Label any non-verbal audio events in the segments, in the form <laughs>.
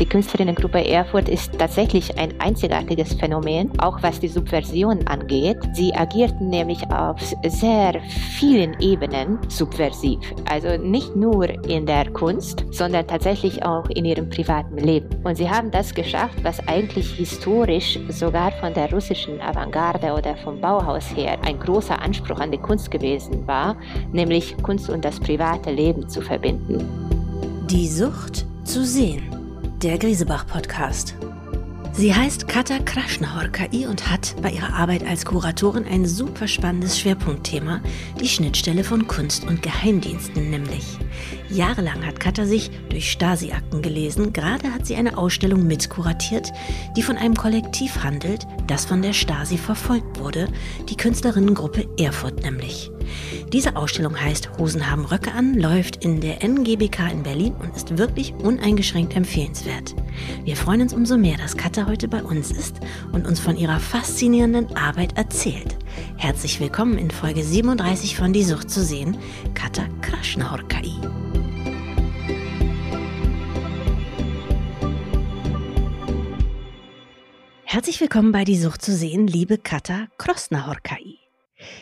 Die Künstlerinnengruppe Erfurt ist tatsächlich ein einzigartiges Phänomen, auch was die Subversion angeht. Sie agierten nämlich auf sehr vielen Ebenen subversiv. Also nicht nur in der Kunst, sondern tatsächlich auch in ihrem privaten Leben. Und sie haben das geschafft, was eigentlich historisch sogar von der russischen Avantgarde oder vom Bauhaus her ein großer Anspruch an die Kunst gewesen war, nämlich Kunst und das private Leben zu verbinden. Die Sucht zu sehen der Griesebach-Podcast. Sie heißt Kata Krasznahorkai und hat bei ihrer Arbeit als Kuratorin ein super spannendes Schwerpunktthema, die Schnittstelle von Kunst und Geheimdiensten nämlich. Jahrelang hat Kata sich durch Stasi-Akten gelesen, gerade hat sie eine Ausstellung mitkuratiert, die von einem Kollektiv handelt, das von der Stasi verfolgt wurde, die Künstlerinnengruppe Erfurt nämlich. Diese Ausstellung heißt Hosen haben Röcke an, läuft in der NGBK in Berlin und ist wirklich uneingeschränkt empfehlenswert. Wir freuen uns umso mehr, dass Katha heute bei uns ist und uns von ihrer faszinierenden Arbeit erzählt. Herzlich willkommen in Folge 37 von Die Sucht zu sehen, Katha Krasznahorkai. Herzlich willkommen bei Die Sucht zu sehen, liebe Katha Krosnahorkai.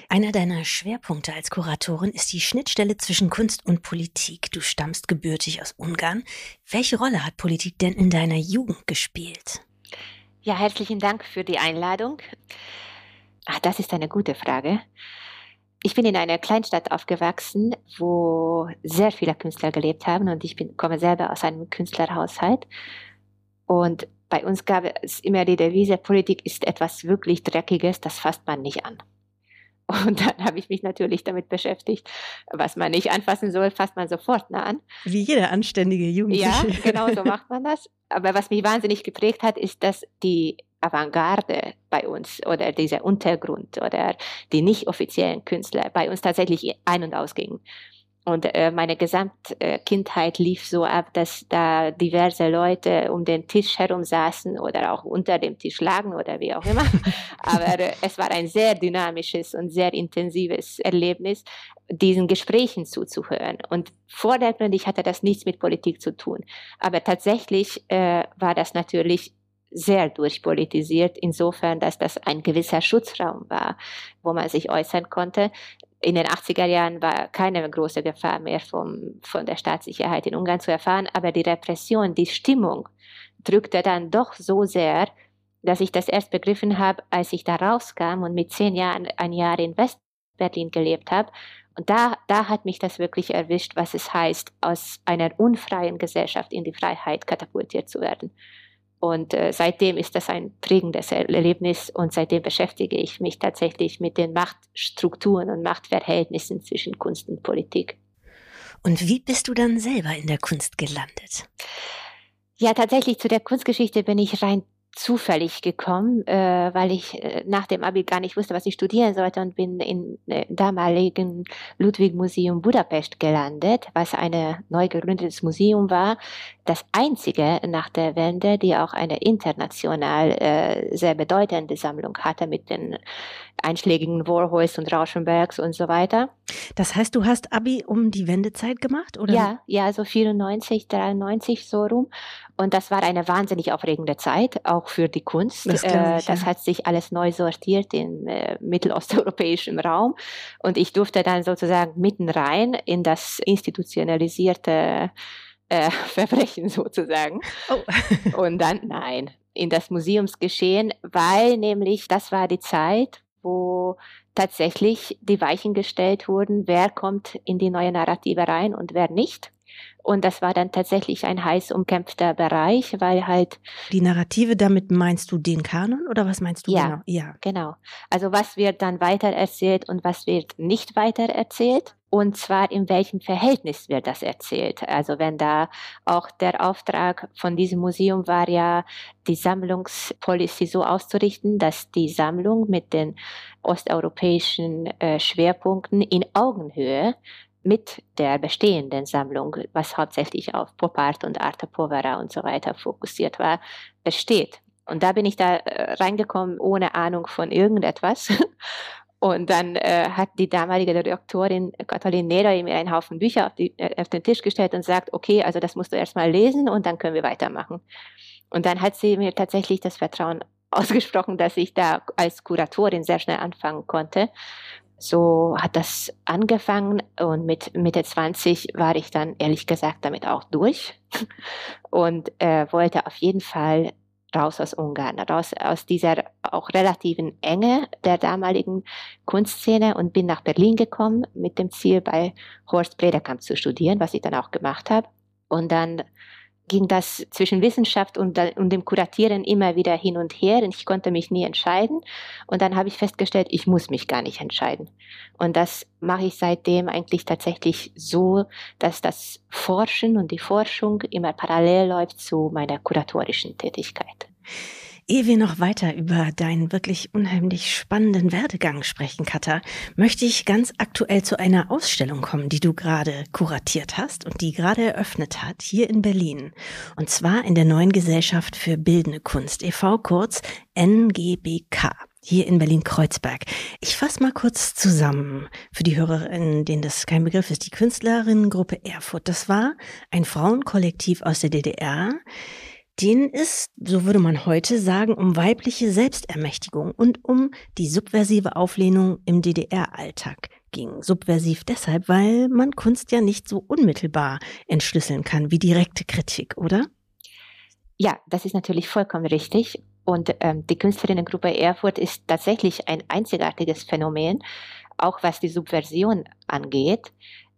Einer deiner Schwerpunkte als Kuratorin ist die Schnittstelle zwischen Kunst und Politik. Du stammst gebürtig aus Ungarn. Welche Rolle hat Politik denn in deiner Jugend gespielt? Ja, herzlichen Dank für die Einladung. Ach, das ist eine gute Frage. Ich bin in einer Kleinstadt aufgewachsen, wo sehr viele Künstler gelebt haben und ich bin, komme selber aus einem Künstlerhaushalt. Und bei uns gab es immer die Devise, Politik ist etwas wirklich Dreckiges, das fasst man nicht an. Und dann habe ich mich natürlich damit beschäftigt, was man nicht anfassen soll, fasst man sofort nah an. Wie jeder anständige Jugendliche. Ja, genau so <laughs> macht man das. Aber was mich wahnsinnig geprägt hat, ist, dass die Avantgarde bei uns oder dieser Untergrund oder die nicht offiziellen Künstler bei uns tatsächlich ein- und ausgingen. Und äh, meine Gesamtkindheit lief so ab, dass da diverse Leute um den Tisch herum saßen oder auch unter dem Tisch lagen oder wie auch immer. <laughs> Aber äh, es war ein sehr dynamisches und sehr intensives Erlebnis, diesen Gesprächen zuzuhören. Und vordergründig hatte das nichts mit Politik zu tun. Aber tatsächlich äh, war das natürlich sehr durchpolitisiert, insofern, dass das ein gewisser Schutzraum war, wo man sich äußern konnte in den 80er Jahren war keine große Gefahr mehr vom, von der Staatssicherheit in Ungarn zu erfahren, aber die Repression, die Stimmung drückte dann doch so sehr, dass ich das erst begriffen habe, als ich da rauskam und mit zehn Jahren ein Jahr in Westberlin gelebt habe. Und da, da hat mich das wirklich erwischt, was es heißt, aus einer unfreien Gesellschaft in die Freiheit katapultiert zu werden. Und äh, seitdem ist das ein prägendes Erlebnis und seitdem beschäftige ich mich tatsächlich mit den Machtstrukturen und Machtverhältnissen zwischen Kunst und Politik. Und wie bist du dann selber in der Kunst gelandet? Ja, tatsächlich zu der Kunstgeschichte bin ich rein zufällig gekommen, äh, weil ich äh, nach dem Abi gar nicht wusste, was ich studieren sollte und bin im äh, damaligen Ludwig Museum Budapest gelandet, was ein neu gegründetes Museum war, das einzige nach der Wende, die auch eine international äh, sehr bedeutende Sammlung hatte mit den einschlägigen Warhols und Rauschenbergs und so weiter. Das heißt, du hast Abi um die Wendezeit gemacht, oder? Ja, ja, so 94, 93 so rum. Und das war eine wahnsinnig aufregende Zeit, auch für die Kunst. Das, äh, ich, das ja. hat sich alles neu sortiert im äh, mittelosteuropäischen Raum. Und ich durfte dann sozusagen mitten rein in das institutionalisierte äh, <laughs> Verbrechen sozusagen. Oh. Und dann, nein, in das Museumsgeschehen, weil nämlich das war die Zeit, wo tatsächlich die Weichen gestellt wurden, wer kommt in die neue Narrative rein und wer nicht. Und das war dann tatsächlich ein heiß umkämpfter Bereich, weil halt. Die Narrative, damit meinst du den Kanon oder was meinst du ja, genau? Ja, genau. Also was wird dann weiter erzählt und was wird nicht weiter erzählt? Und zwar in welchem Verhältnis wird das erzählt? Also wenn da auch der Auftrag von diesem Museum war ja, die Sammlungspolicy so auszurichten, dass die Sammlung mit den osteuropäischen äh, Schwerpunkten in Augenhöhe mit der bestehenden Sammlung, was hauptsächlich auf Pop Art und Arte Povera und so weiter fokussiert war, besteht. Und da bin ich da äh, reingekommen ohne Ahnung von irgendetwas <laughs> Und dann äh, hat die damalige Direktorin Katalin Neder mir einen Haufen Bücher auf, die, äh, auf, den Tisch gestellt und sagt, okay, also das musst du erstmal lesen und dann können wir weitermachen. Und dann hat sie mir tatsächlich das Vertrauen <laughs> ausgesprochen, dass ich da als Kuratorin sehr schnell anfangen konnte. So hat das angefangen und mit Mitte 20 war ich dann ehrlich gesagt damit auch durch <laughs> und äh, wollte auf jeden Fall raus aus Ungarn, raus aus dieser auch relativen Enge der damaligen Kunstszene und bin nach Berlin gekommen mit dem Ziel, bei Horst Brederkamp zu studieren, was ich dann auch gemacht habe. Und dann ging das zwischen Wissenschaft und, und dem Kuratieren immer wieder hin und her und ich konnte mich nie entscheiden. Und dann habe ich festgestellt, ich muss mich gar nicht entscheiden. Und das mache ich seitdem eigentlich tatsächlich so, dass das Forschen und die Forschung immer parallel läuft zu meiner kuratorischen Tätigkeit. Ehe wir noch weiter über deinen wirklich unheimlich spannenden Werdegang sprechen, Katha, möchte ich ganz aktuell zu einer Ausstellung kommen, die du gerade kuratiert hast und die gerade eröffnet hat, hier in Berlin. Und zwar in der neuen Gesellschaft für Bildende Kunst, e.V. kurz NGBK hier in Berlin-Kreuzberg. Ich fasse mal kurz zusammen für die Hörerinnen, denen das kein Begriff ist. Die Künstlerinnengruppe Erfurt, das war ein Frauenkollektiv aus der DDR, denen es, so würde man heute sagen, um weibliche Selbstermächtigung und um die subversive Auflehnung im DDR-Alltag ging. Subversiv deshalb, weil man Kunst ja nicht so unmittelbar entschlüsseln kann wie direkte Kritik, oder? Ja, das ist natürlich vollkommen richtig. Und ähm, die Künstlerinnengruppe Erfurt ist tatsächlich ein einzigartiges Phänomen, auch was die Subversion angeht.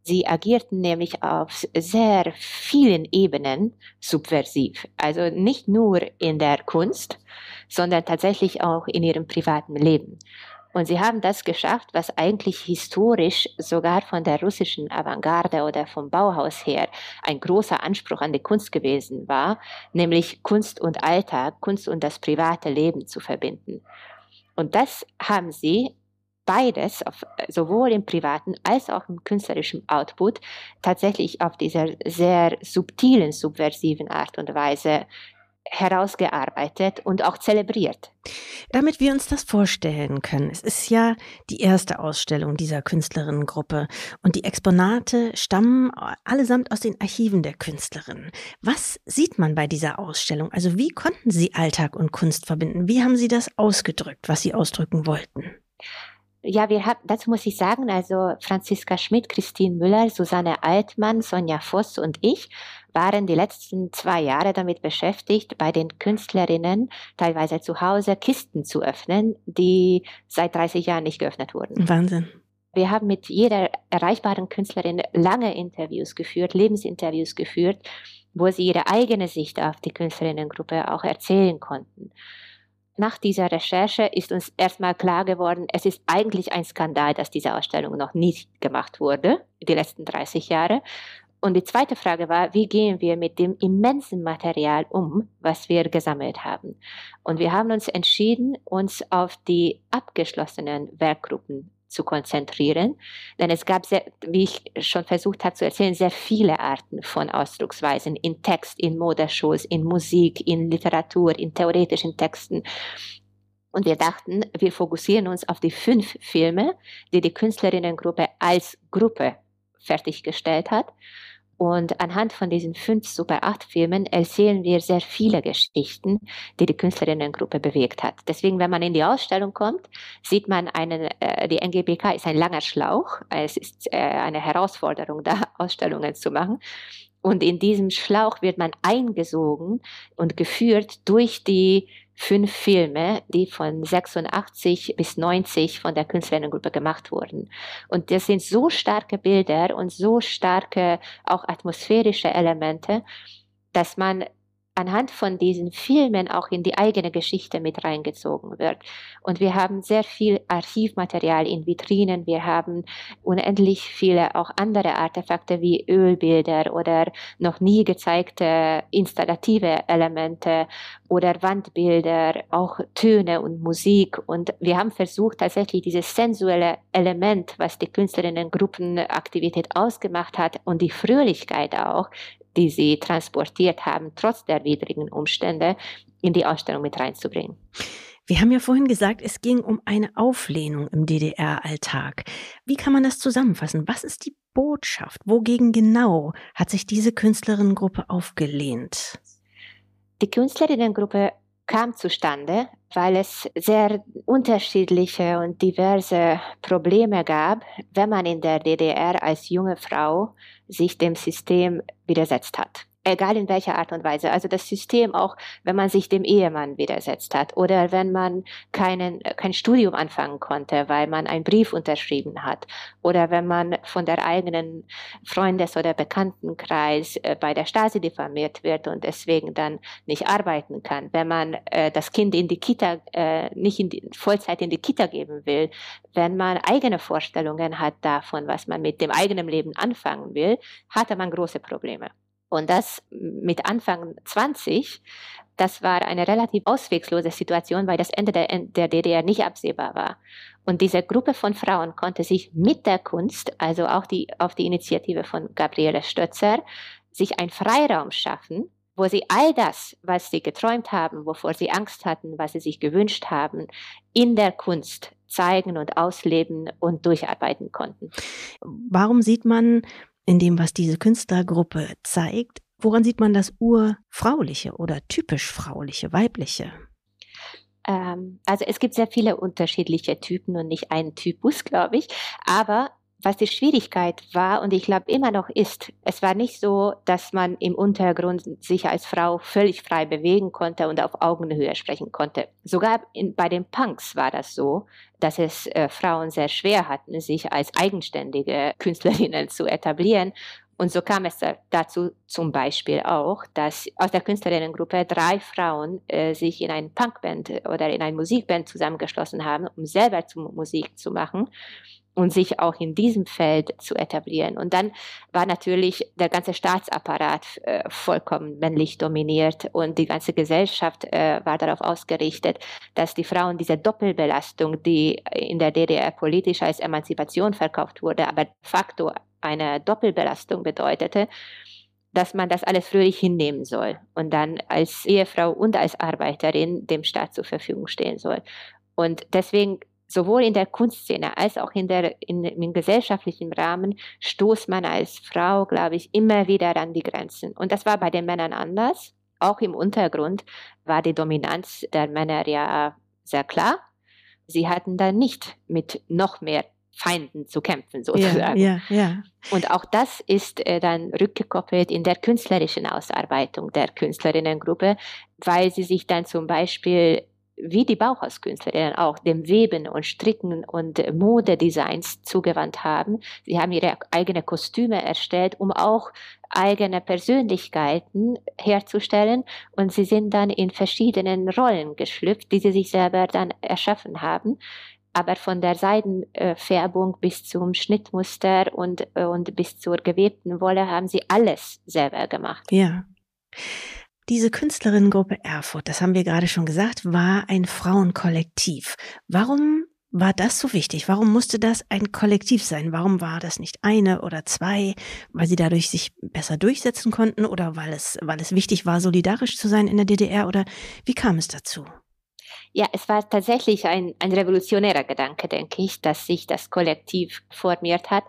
Sie agierten nämlich auf sehr vielen Ebenen subversiv. Also nicht nur in der Kunst, sondern tatsächlich auch in ihrem privaten Leben. Und sie haben das geschafft, was eigentlich historisch sogar von der russischen Avantgarde oder vom Bauhaus her ein großer Anspruch an die Kunst gewesen war, nämlich Kunst und Alltag, Kunst und das private Leben zu verbinden. Und das haben sie beides, auf, sowohl im privaten als auch im künstlerischen Output, tatsächlich auf dieser sehr subtilen, subversiven Art und Weise herausgearbeitet und auch zelebriert. Damit wir uns das vorstellen können, es ist ja die erste Ausstellung dieser Künstlerinnengruppe und die Exponate stammen allesamt aus den Archiven der Künstlerin. Was sieht man bei dieser Ausstellung? Also wie konnten Sie Alltag und Kunst verbinden? Wie haben Sie das ausgedrückt, was Sie ausdrücken wollten? Ja, wir haben, dazu muss ich sagen, also Franziska Schmidt, Christine Müller, Susanne Altmann, Sonja Voss und ich waren die letzten zwei Jahre damit beschäftigt, bei den Künstlerinnen teilweise zu Hause Kisten zu öffnen, die seit 30 Jahren nicht geöffnet wurden. Wahnsinn. Wir haben mit jeder erreichbaren Künstlerin lange Interviews geführt, Lebensinterviews geführt, wo sie ihre eigene Sicht auf die Künstlerinnengruppe auch erzählen konnten nach dieser Recherche ist uns erstmal klar geworden, es ist eigentlich ein Skandal, dass diese Ausstellung noch nicht gemacht wurde, die letzten 30 Jahre. Und die zweite Frage war, wie gehen wir mit dem immensen Material um, was wir gesammelt haben? Und wir haben uns entschieden, uns auf die abgeschlossenen Werkgruppen zu konzentrieren. Denn es gab, sehr, wie ich schon versucht habe zu erzählen, sehr viele Arten von Ausdrucksweisen in Text, in Modeshows, in Musik, in Literatur, in theoretischen Texten. Und wir dachten, wir fokussieren uns auf die fünf Filme, die die Künstlerinnengruppe als Gruppe fertiggestellt hat. Und anhand von diesen fünf Super 8 Filmen erzählen wir sehr viele Geschichten, die die Künstlerinnengruppe bewegt hat. Deswegen, wenn man in die Ausstellung kommt, sieht man einen, äh, die NGBK ist ein langer Schlauch. Es ist äh, eine Herausforderung, da <laughs> Ausstellungen zu machen. Und in diesem Schlauch wird man eingesogen und geführt durch die fünf Filme, die von 86 bis 90 von der Künstlerinnengruppe gemacht wurden. Und das sind so starke Bilder und so starke auch atmosphärische Elemente, dass man anhand von diesen Filmen auch in die eigene Geschichte mit reingezogen wird. Und wir haben sehr viel Archivmaterial in Vitrinen. Wir haben unendlich viele auch andere Artefakte wie Ölbilder oder noch nie gezeigte installative Elemente oder Wandbilder, auch Töne und Musik. Und wir haben versucht, tatsächlich dieses sensuelle Element, was die Künstlerinnengruppenaktivität ausgemacht hat und die Fröhlichkeit auch, die sie transportiert haben, trotz der widrigen Umstände, in die Ausstellung mit reinzubringen. Wir haben ja vorhin gesagt, es ging um eine Auflehnung im DDR-Alltag. Wie kann man das zusammenfassen? Was ist die Botschaft? Wogegen genau hat sich diese Künstlerinnengruppe aufgelehnt? Die Künstlerinnengruppe kam zustande, weil es sehr unterschiedliche und diverse Probleme gab, wenn man in der DDR als junge Frau sich dem System widersetzt hat egal in welcher Art und Weise. Also das System auch, wenn man sich dem Ehemann widersetzt hat oder wenn man keinen, kein Studium anfangen konnte, weil man einen Brief unterschrieben hat oder wenn man von der eigenen Freundes- oder Bekanntenkreis äh, bei der Stasi diffamiert wird und deswegen dann nicht arbeiten kann, wenn man äh, das Kind in die Kita, äh, nicht in die, Vollzeit in die Kita geben will, wenn man eigene Vorstellungen hat davon, was man mit dem eigenen Leben anfangen will, hatte man große Probleme. Und das mit Anfang 20, das war eine relativ auswegslose Situation, weil das Ende der, der DDR nicht absehbar war. Und diese Gruppe von Frauen konnte sich mit der Kunst, also auch die, auf die Initiative von Gabriele Stötzer, sich einen Freiraum schaffen, wo sie all das, was sie geträumt haben, wovor sie Angst hatten, was sie sich gewünscht haben, in der Kunst zeigen und ausleben und durcharbeiten konnten. Warum sieht man in dem, was diese Künstlergruppe zeigt, woran sieht man das urfrauliche oder typisch frauliche, weibliche? Ähm, also es gibt sehr viele unterschiedliche Typen und nicht einen Typus, glaube ich. Aber was die Schwierigkeit war und ich glaube immer noch ist, es war nicht so, dass man im Untergrund sich als Frau völlig frei bewegen konnte und auf Augenhöhe sprechen konnte. Sogar in, bei den Punks war das so, dass es äh, Frauen sehr schwer hatten, sich als eigenständige Künstlerinnen zu etablieren. Und so kam es dazu zum Beispiel auch, dass aus der Künstlerinnengruppe drei Frauen äh, sich in eine Punkband oder in eine Musikband zusammengeschlossen haben, um selber zu Musik zu machen und sich auch in diesem Feld zu etablieren. Und dann war natürlich der ganze Staatsapparat äh, vollkommen männlich dominiert und die ganze Gesellschaft äh, war darauf ausgerichtet, dass die Frauen diese Doppelbelastung, die in der DDR politisch als Emanzipation verkauft wurde, aber de facto eine Doppelbelastung bedeutete, dass man das alles fröhlich hinnehmen soll und dann als Ehefrau und als Arbeiterin dem Staat zur Verfügung stehen soll. Und deswegen sowohl in der Kunstszene als auch in der, in, im gesellschaftlichen Rahmen stoßt man als Frau, glaube ich, immer wieder an die Grenzen. Und das war bei den Männern anders. Auch im Untergrund war die Dominanz der Männer ja sehr klar. Sie hatten da nicht mit noch mehr Feinden zu kämpfen, sozusagen. Ja, ja, ja. Und auch das ist äh, dann rückgekoppelt in der künstlerischen Ausarbeitung der Künstlerinnengruppe, weil sie sich dann zum Beispiel wie die Bauhauskünstlerinnen auch dem Weben und Stricken und Modedesigns zugewandt haben. Sie haben ihre eigene Kostüme erstellt, um auch eigene Persönlichkeiten herzustellen und sie sind dann in verschiedenen Rollen geschlüpft, die sie sich selber dann erschaffen haben. Aber von der Seidenfärbung bis zum Schnittmuster und, und bis zur gewebten Wolle haben sie alles selber gemacht. Ja. Diese Künstlerinnengruppe Erfurt, das haben wir gerade schon gesagt, war ein Frauenkollektiv. Warum war das so wichtig? Warum musste das ein Kollektiv sein? Warum war das nicht eine oder zwei? Weil sie dadurch sich besser durchsetzen konnten oder weil es, weil es wichtig war, solidarisch zu sein in der DDR oder wie kam es dazu? Ja, es war tatsächlich ein, ein revolutionärer Gedanke, denke ich, dass sich das Kollektiv formiert hat,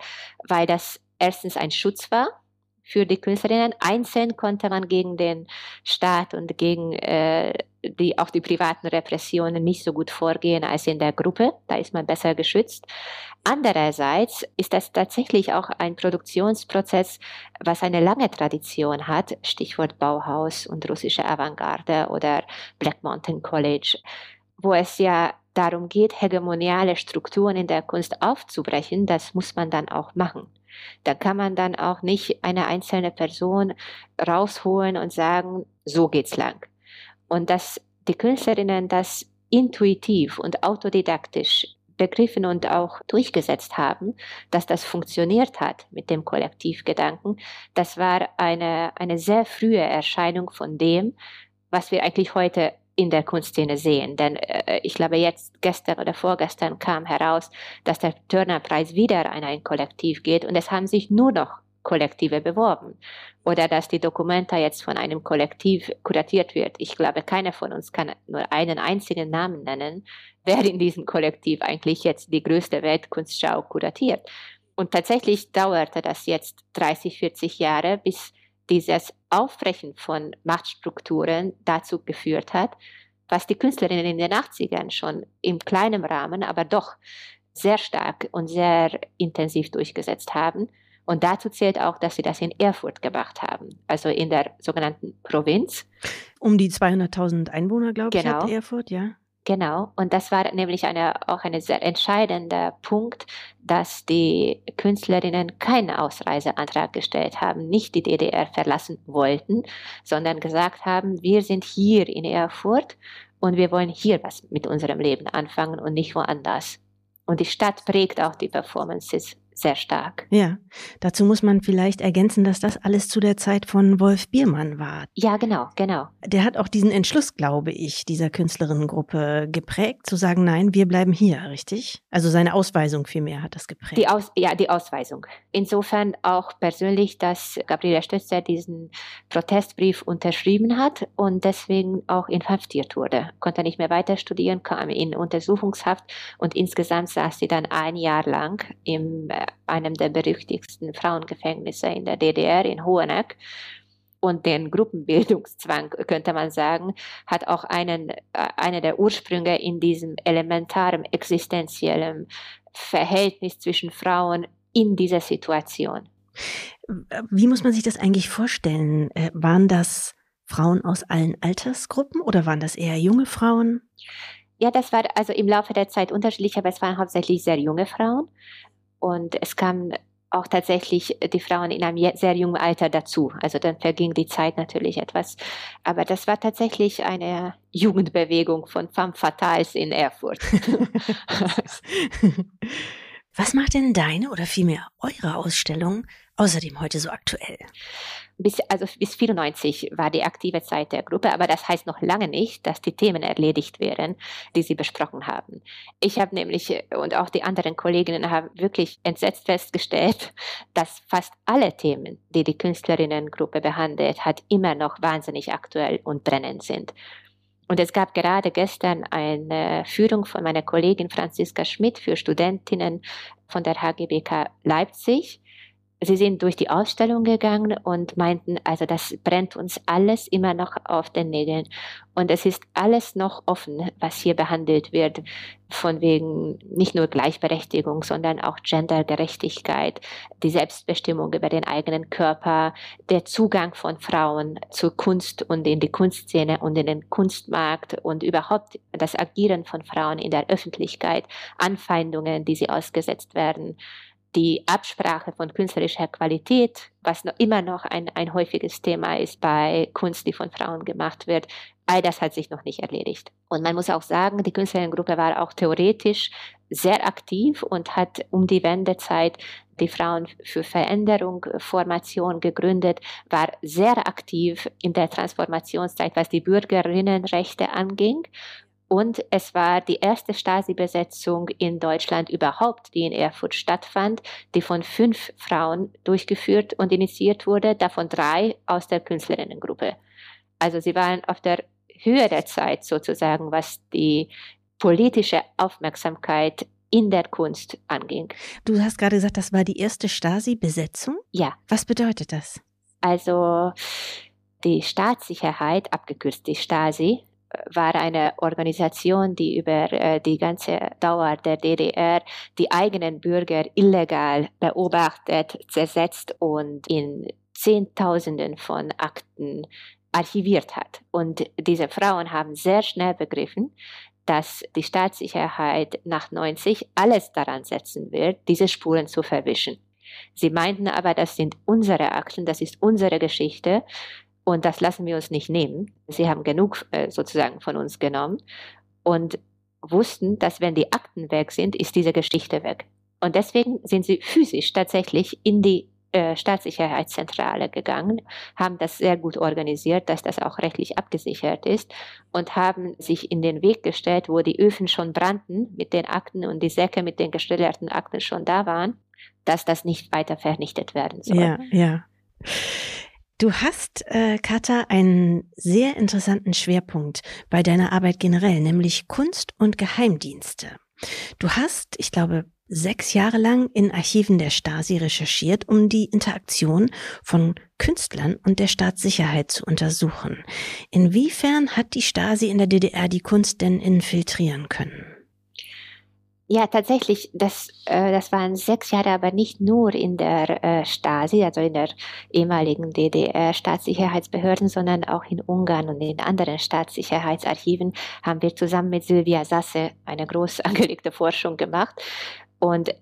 weil das erstens ein Schutz war für die Künstlerinnen. Einzeln konnte man gegen den Staat und gegen äh, die, auch die privaten Repressionen nicht so gut vorgehen als in der Gruppe. Da ist man besser geschützt. Andererseits ist das tatsächlich auch ein Produktionsprozess, was eine lange Tradition hat. Stichwort Bauhaus und russische Avantgarde oder Black Mountain College, wo es ja darum geht, hegemoniale Strukturen in der Kunst aufzubrechen. Das muss man dann auch machen. Da kann man dann auch nicht eine einzelne Person rausholen und sagen, so geht's lang. Und dass die Künstlerinnen das intuitiv und autodidaktisch begriffen und auch durchgesetzt haben, dass das funktioniert hat mit dem Kollektivgedanken, das war eine, eine sehr frühe Erscheinung von dem, was wir eigentlich heute in der Kunstszene sehen. Denn äh, ich glaube, jetzt gestern oder vorgestern kam heraus, dass der Turner-Preis wieder an ein Kollektiv geht und es haben sich nur noch Kollektive beworben oder dass die Dokumenta jetzt von einem Kollektiv kuratiert wird. Ich glaube, keiner von uns kann nur einen einzigen Namen nennen, <laughs> wer in diesem Kollektiv eigentlich jetzt die größte Weltkunstschau kuratiert. Und tatsächlich dauerte das jetzt 30, 40 Jahre, bis dieses Aufbrechen von Machtstrukturen dazu geführt hat, was die Künstlerinnen in den 80ern schon im kleinen Rahmen, aber doch sehr stark und sehr intensiv durchgesetzt haben. Und dazu zählt auch, dass sie das in Erfurt gemacht haben, also in der sogenannten Provinz. Um die 200.000 Einwohner, glaube genau. ich, hat Erfurt, ja. Genau, und das war nämlich eine, auch ein sehr entscheidender Punkt, dass die Künstlerinnen keinen Ausreiseantrag gestellt haben, nicht die DDR verlassen wollten, sondern gesagt haben, wir sind hier in Erfurt und wir wollen hier was mit unserem Leben anfangen und nicht woanders. Und die Stadt prägt auch die Performances sehr stark. Ja, dazu muss man vielleicht ergänzen, dass das alles zu der Zeit von Wolf Biermann war. Ja, genau, genau. Der hat auch diesen Entschluss, glaube ich, dieser Künstlerinnengruppe geprägt, zu sagen, nein, wir bleiben hier, richtig? Also seine Ausweisung vielmehr hat das geprägt. Die Aus, ja, die Ausweisung. Insofern auch persönlich, dass Gabriela Stötzer diesen Protestbrief unterschrieben hat und deswegen auch inhaftiert wurde. Konnte nicht mehr weiter studieren, kam in Untersuchungshaft und insgesamt saß sie dann ein Jahr lang im äh, einem der berüchtigsten Frauengefängnisse in der DDR in Hoheneck. Und den Gruppenbildungszwang, könnte man sagen, hat auch einen, äh, eine der Ursprünge in diesem elementaren existenziellen Verhältnis zwischen Frauen in dieser Situation. Wie muss man sich das eigentlich vorstellen? Äh, waren das Frauen aus allen Altersgruppen oder waren das eher junge Frauen? Ja, das war also im Laufe der Zeit unterschiedlich, aber es waren hauptsächlich sehr junge Frauen. Und es kamen auch tatsächlich die Frauen in einem sehr jungen Alter dazu. Also dann verging die Zeit natürlich etwas. Aber das war tatsächlich eine Jugendbewegung von Femme Fatales in Erfurt. <laughs> <laughs> <laughs> Was macht denn deine oder vielmehr eure Ausstellung außerdem heute so aktuell? Bis, also bis 94 war die aktive Zeit der Gruppe, aber das heißt noch lange nicht, dass die Themen erledigt wären, die sie besprochen haben. Ich habe nämlich und auch die anderen Kolleginnen haben wirklich entsetzt festgestellt, <laughs> dass fast alle Themen, die die Künstlerinnengruppe behandelt hat, immer noch wahnsinnig aktuell und brennend sind. Und es gab gerade gestern eine Führung von meiner Kollegin Franziska Schmidt für Studentinnen von der HGBK Leipzig sie sind durch die Ausstellung gegangen und meinten, also das brennt uns alles immer noch auf den Nägeln. Und es ist alles noch offen, was hier behandelt wird, von wegen nicht nur Gleichberechtigung, sondern auch Gendergerechtigkeit, die Selbstbestimmung über den eigenen Körper, der Zugang von Frauen zur Kunst und in die Kunstszene und in den Kunstmarkt und überhaupt das Agieren von Frauen in der Öffentlichkeit, Anfeindungen, die sie ausgesetzt werden die Absprache von künstlerischer Qualität, was noch immer noch ein, ein häufiges Thema ist bei Kunst, die von Frauen gemacht wird, all das hat sich noch nicht erledigt. Und man muss auch sagen, die Künstlerinnengruppe war auch theoretisch sehr aktiv und hat um die Wendezeit die Frauen für Veränderung Formation gegründet, war sehr aktiv in der Transformationszeit, was die Bürgerinnenrechte anging und es war die erste Stasi-Besetzung in Deutschland überhaupt, die in Erfurt stattfand, die von fünf Frauen durchgeführt und initiiert wurde, davon drei aus der Künstlerinnengruppe. Also sie waren auf der Höhe der Zeit sozusagen, was die politische Aufmerksamkeit in der Kunst anging. Du hast gerade gesagt, das war die erste Stasi-Besetzung? Ja. Was bedeutet das? Also die Staatssicherheit, abgekürzt die Stasi, war eine Organisation, die über äh, die ganze Dauer der DDR die eigenen Bürger illegal beobachtet, zersetzt und in Zehntausenden von Akten archiviert hat. Und diese Frauen haben sehr schnell begriffen, dass die Staatssicherheit nach 90 alles daran setzen wird, diese Spuren zu verwischen. Sie meinten aber, das sind unsere Akten, das ist unsere Geschichte und das lassen wir uns nicht nehmen. Sie haben genug äh, sozusagen von uns genommen und wussten, dass wenn die Akten weg sind, ist diese Geschichte weg. Und deswegen sind sie physisch tatsächlich in die äh, Staatssicherheitszentrale gegangen, haben das sehr gut organisiert, dass das auch rechtlich abgesichert ist und haben sich in den Weg gestellt, wo die Öfen schon brannten mit den Akten und die Säcke mit den geschilderten Akten schon da waren dass das nicht weiter vernichtet werden soll. Ja, ja. Du hast, äh, Katha, einen sehr interessanten Schwerpunkt bei deiner Arbeit generell, nämlich Kunst und Geheimdienste. Du hast, ich glaube, sechs Jahre lang in Archiven der Stasi recherchiert, um die Interaktion von Künstlern und der Staatssicherheit zu untersuchen. Inwiefern hat die Stasi in der DDR die Kunst denn infiltrieren können? Ja, tatsächlich, das, äh, das waren sechs Jahre, aber nicht nur in der äh, Stasi, also in der ehemaligen DDR-Staatssicherheitsbehörden, sondern auch in Ungarn und in anderen Staatssicherheitsarchiven haben wir zusammen mit Silvia Sasse eine groß <laughs> angelegte Forschung gemacht. Und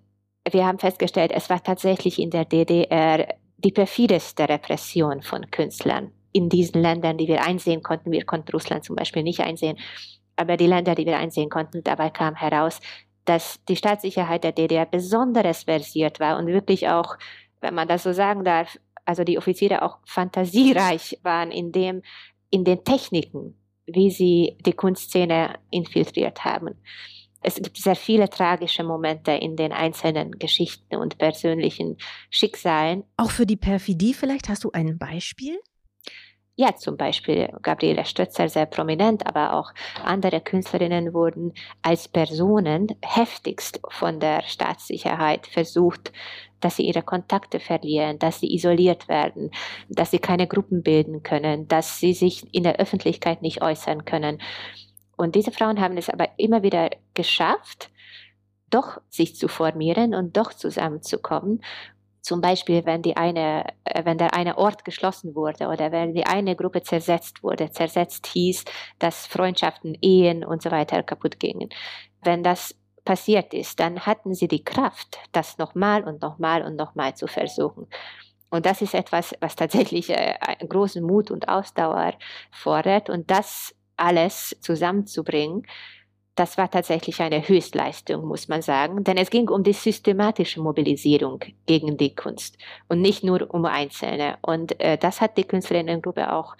wir haben festgestellt, es war tatsächlich in der DDR die perfideste Repression von Künstlern in diesen Ländern, die wir einsehen konnten. Wir konnten Russland zum Beispiel nicht einsehen. Aber die Länder, die wir einsehen konnten, dabei kam heraus, dass die Staatssicherheit der DDR besonders versiert war und wirklich auch, wenn man das so sagen darf, also die Offiziere auch fantasiereich waren in dem, in den Techniken, wie sie die Kunstszene infiltriert haben. Es gibt sehr viele tragische Momente in den einzelnen Geschichten und persönlichen Schicksalen. Auch für die Perfidie vielleicht hast du ein Beispiel? Ja, zum Beispiel Gabriele Stötzer sehr prominent, aber auch andere Künstlerinnen wurden als Personen heftigst von der Staatssicherheit versucht, dass sie ihre Kontakte verlieren, dass sie isoliert werden, dass sie keine Gruppen bilden können, dass sie sich in der Öffentlichkeit nicht äußern können. Und diese Frauen haben es aber immer wieder geschafft, doch sich zu formieren und doch zusammenzukommen zum Beispiel, wenn, die eine, äh, wenn der eine Ort geschlossen wurde oder wenn die eine Gruppe zersetzt wurde. Zersetzt hieß, dass Freundschaften, Ehen und so weiter kaputt gingen. Wenn das passiert ist, dann hatten sie die Kraft, das nochmal und nochmal und nochmal zu versuchen. Und das ist etwas, was tatsächlich äh, großen Mut und Ausdauer fordert. Und das alles zusammenzubringen, das war tatsächlich eine Höchstleistung, muss man sagen, denn es ging um die systematische Mobilisierung gegen die Kunst und nicht nur um Einzelne. Und äh, das hat die Künstlerinnengruppe auch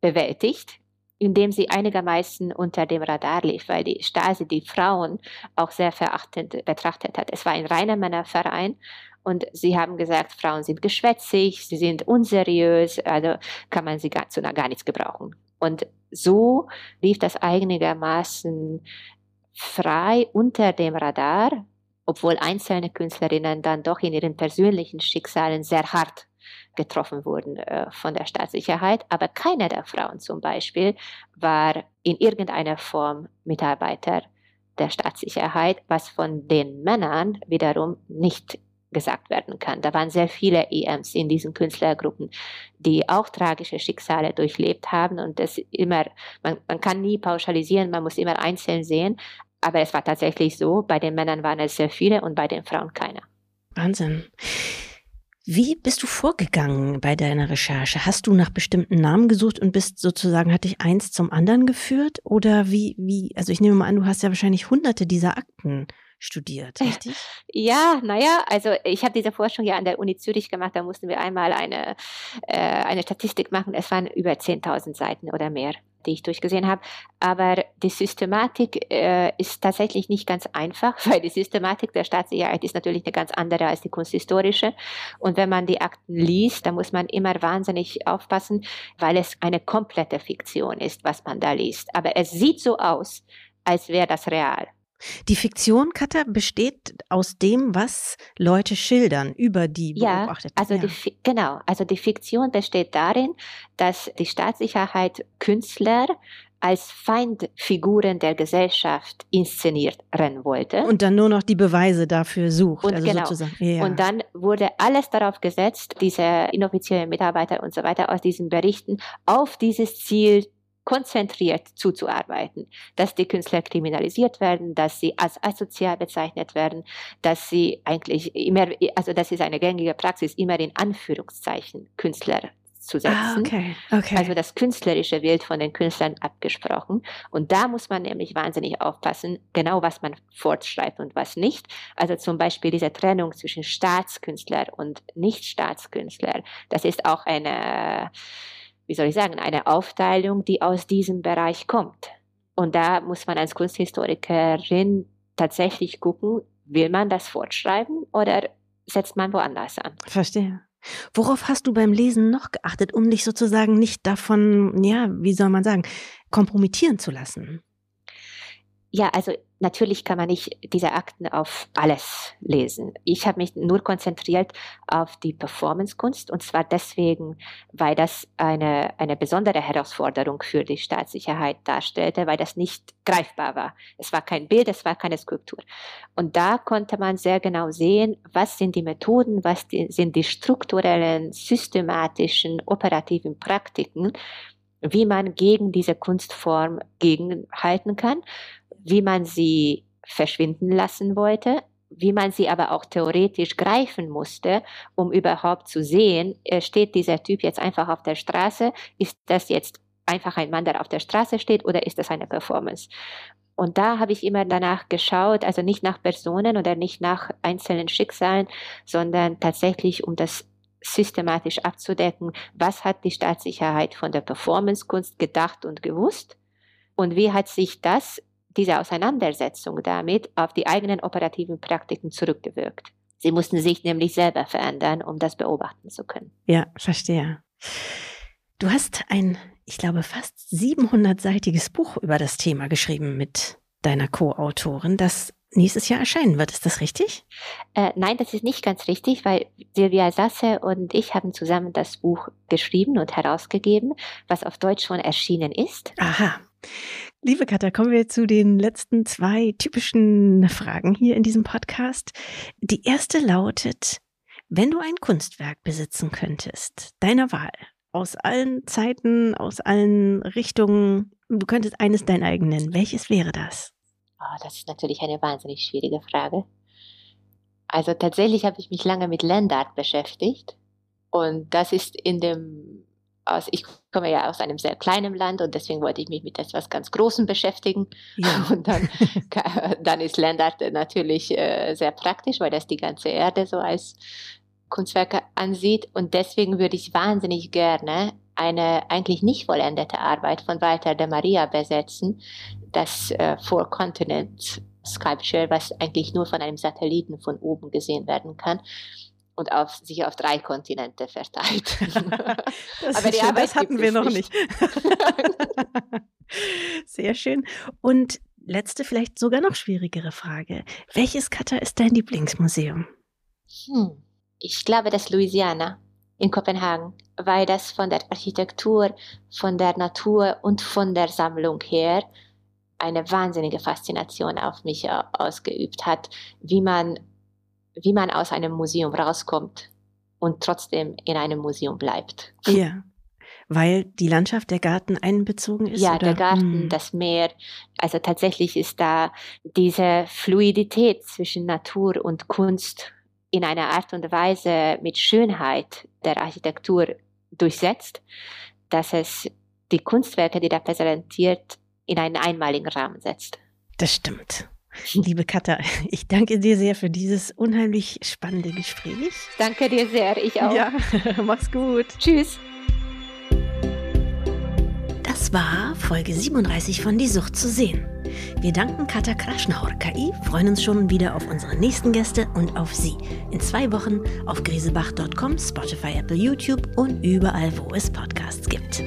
bewältigt, indem sie einigermaßen unter dem Radar lief, weil die Stasi die Frauen auch sehr verachtend betrachtet hat. Es war ein reiner Männerverein und sie haben gesagt, Frauen sind geschwätzig, sie sind unseriös, also kann man sie gar, zu gar nichts gebrauchen. Und so lief das einigermaßen frei unter dem Radar, obwohl einzelne Künstlerinnen dann doch in ihren persönlichen Schicksalen sehr hart getroffen wurden äh, von der Staatssicherheit. Aber keine der Frauen zum Beispiel war in irgendeiner Form Mitarbeiter der Staatssicherheit, was von den Männern wiederum nicht gesagt werden kann. Da waren sehr viele EMs in diesen Künstlergruppen, die auch tragische Schicksale durchlebt haben und das immer, man, man kann nie pauschalisieren, man muss immer einzeln sehen, aber es war tatsächlich so, bei den Männern waren es sehr viele und bei den Frauen keiner. Wahnsinn. Wie bist du vorgegangen bei deiner Recherche? Hast du nach bestimmten Namen gesucht und bist sozusagen, hat dich eins zum anderen geführt? Oder wie, wie, also ich nehme mal an, du hast ja wahrscheinlich hunderte dieser Akten studiert, <laughs> richtig? Ja, naja, also ich habe diese Forschung ja an der Uni Zürich gemacht, da mussten wir einmal eine, äh, eine Statistik machen, es waren über 10.000 Seiten oder mehr die ich durchgesehen habe. Aber die Systematik äh, ist tatsächlich nicht ganz einfach, <laughs> weil die Systematik der Staatssicherheit ist natürlich eine ganz andere als die kunsthistorische. Und wenn man die Akten liest, dann muss man immer wahnsinnig aufpassen, weil es eine komplette Fiktion ist, was man da liest. Aber es sieht so aus, als wäre das real. Die Fiktion, Katha, besteht aus dem, was Leute schildern über die Beobachteten. Ja, also ja. Die, genau. Also die Fiktion besteht darin, dass die Staatssicherheit Künstler als Feindfiguren der Gesellschaft inszenieren wollte. Und dann nur noch die Beweise dafür sucht. Und, also genau. Ja. und dann wurde alles darauf gesetzt, diese inoffiziellen Mitarbeiter und so weiter aus diesen Berichten auf dieses Ziel konzentriert zuzuarbeiten, dass die Künstler kriminalisiert werden, dass sie als asozial bezeichnet werden, dass sie eigentlich immer, also das ist eine gängige Praxis, immer in Anführungszeichen Künstler zu ah, setzen. Ah, okay, okay. Also das Künstlerische wird von den Künstlern abgesprochen. Und da muss man nämlich wahnsinnig aufpassen, genau was man fortschreibt und was nicht. Also zum Beispiel diese Trennung zwischen Staatskünstler und Nicht-Staatskünstler. Das ist auch eine wie soll ich sagen, eine Aufteilung, die aus diesem Bereich kommt. Und da muss man als Kunsthistorikerin tatsächlich gucken, will man das fortschreiben oder setzt man woanders an. Verstehe. Worauf hast du beim Lesen noch geachtet, um dich sozusagen nicht davon, ja, wie soll man sagen, kompromittieren zu lassen? Ja, also natürlich kann man nicht diese Akten auf alles lesen. Ich habe mich nur konzentriert auf die Performancekunst und zwar deswegen, weil das eine, eine besondere Herausforderung für die Staatssicherheit darstellte, weil das nicht greifbar war. Es war kein Bild, es war keine Skulptur. Und da konnte man sehr genau sehen, was sind die Methoden, was die, sind die strukturellen, systematischen, operativen Praktiken, wie man gegen diese Kunstform gegenhalten kann wie man sie verschwinden lassen wollte, wie man sie aber auch theoretisch greifen musste, um überhaupt zu sehen, steht dieser Typ jetzt einfach auf der Straße, ist das jetzt einfach ein Mann, der auf der Straße steht oder ist das eine Performance? Und da habe ich immer danach geschaut, also nicht nach Personen oder nicht nach einzelnen Schicksalen, sondern tatsächlich um das systematisch abzudecken, was hat die Staatssicherheit von der Performancekunst gedacht und gewusst und wie hat sich das diese Auseinandersetzung damit auf die eigenen operativen Praktiken zurückgewirkt. Sie mussten sich nämlich selber verändern, um das beobachten zu können. Ja, verstehe. Du hast ein, ich glaube, fast 700-seitiges Buch über das Thema geschrieben mit deiner Co-Autorin, das nächstes Jahr erscheinen wird. Ist das richtig? Äh, nein, das ist nicht ganz richtig, weil Silvia Sasse und ich haben zusammen das Buch geschrieben und herausgegeben, was auf Deutsch schon erschienen ist. Aha. Liebe Katha, kommen wir zu den letzten zwei typischen Fragen hier in diesem Podcast. Die erste lautet, wenn du ein Kunstwerk besitzen könntest, deiner Wahl, aus allen Zeiten, aus allen Richtungen, du könntest eines dein eigen nennen, welches wäre das? Oh, das ist natürlich eine wahnsinnig schwierige Frage. Also tatsächlich habe ich mich lange mit Landart beschäftigt und das ist in dem aus, ich komme ja aus einem sehr kleinen Land und deswegen wollte ich mich mit etwas ganz Großem beschäftigen. Ja. <laughs> Und dann, <laughs> dann ist Landart natürlich äh, sehr praktisch, weil das die ganze Erde so als Kunstwerke ansieht. Und deswegen würde ich wahnsinnig gerne eine eigentlich nicht vollendete Arbeit von Walter de Maria besetzen, das äh, Four Continent Sculpture, was eigentlich nur von einem Satelliten von oben gesehen werden kann und auf, sich auf drei Kontinente verteilt. <laughs> Aber die schön, Arbeit das hatten wir noch nicht. <laughs> Sehr schön. Und letzte, vielleicht sogar noch schwierigere Frage. Welches Kata ist dein Lieblingsmuseum? Hm. Ich glaube, das Louisiana in Kopenhagen, weil das von der Architektur, von der Natur und von der Sammlung her eine wahnsinnige Faszination auf mich ausgeübt hat, wie man wie man aus einem Museum rauskommt und trotzdem in einem Museum bleibt. Ja. Weil die Landschaft, der Garten einbezogen ist? Ja, oder? der Garten, hm. das Meer. Also tatsächlich ist da diese Fluidität zwischen Natur und Kunst in einer Art und Weise mit Schönheit der Architektur durchsetzt, dass es die Kunstwerke, die da präsentiert, in einen einmaligen Rahmen setzt. Das stimmt. <laughs> Liebe Katha, ich danke dir sehr für dieses unheimlich spannende Gespräch. Danke dir sehr, ich auch. Ja, <laughs> mach's gut. Tschüss. Das war Folge 37 von Die Sucht zu sehen. Wir danken Katha Kraschnauer KI, freuen uns schon wieder auf unsere nächsten Gäste und auf Sie. In zwei Wochen auf grisebach.com, Spotify, Apple, YouTube und überall, wo es Podcasts gibt.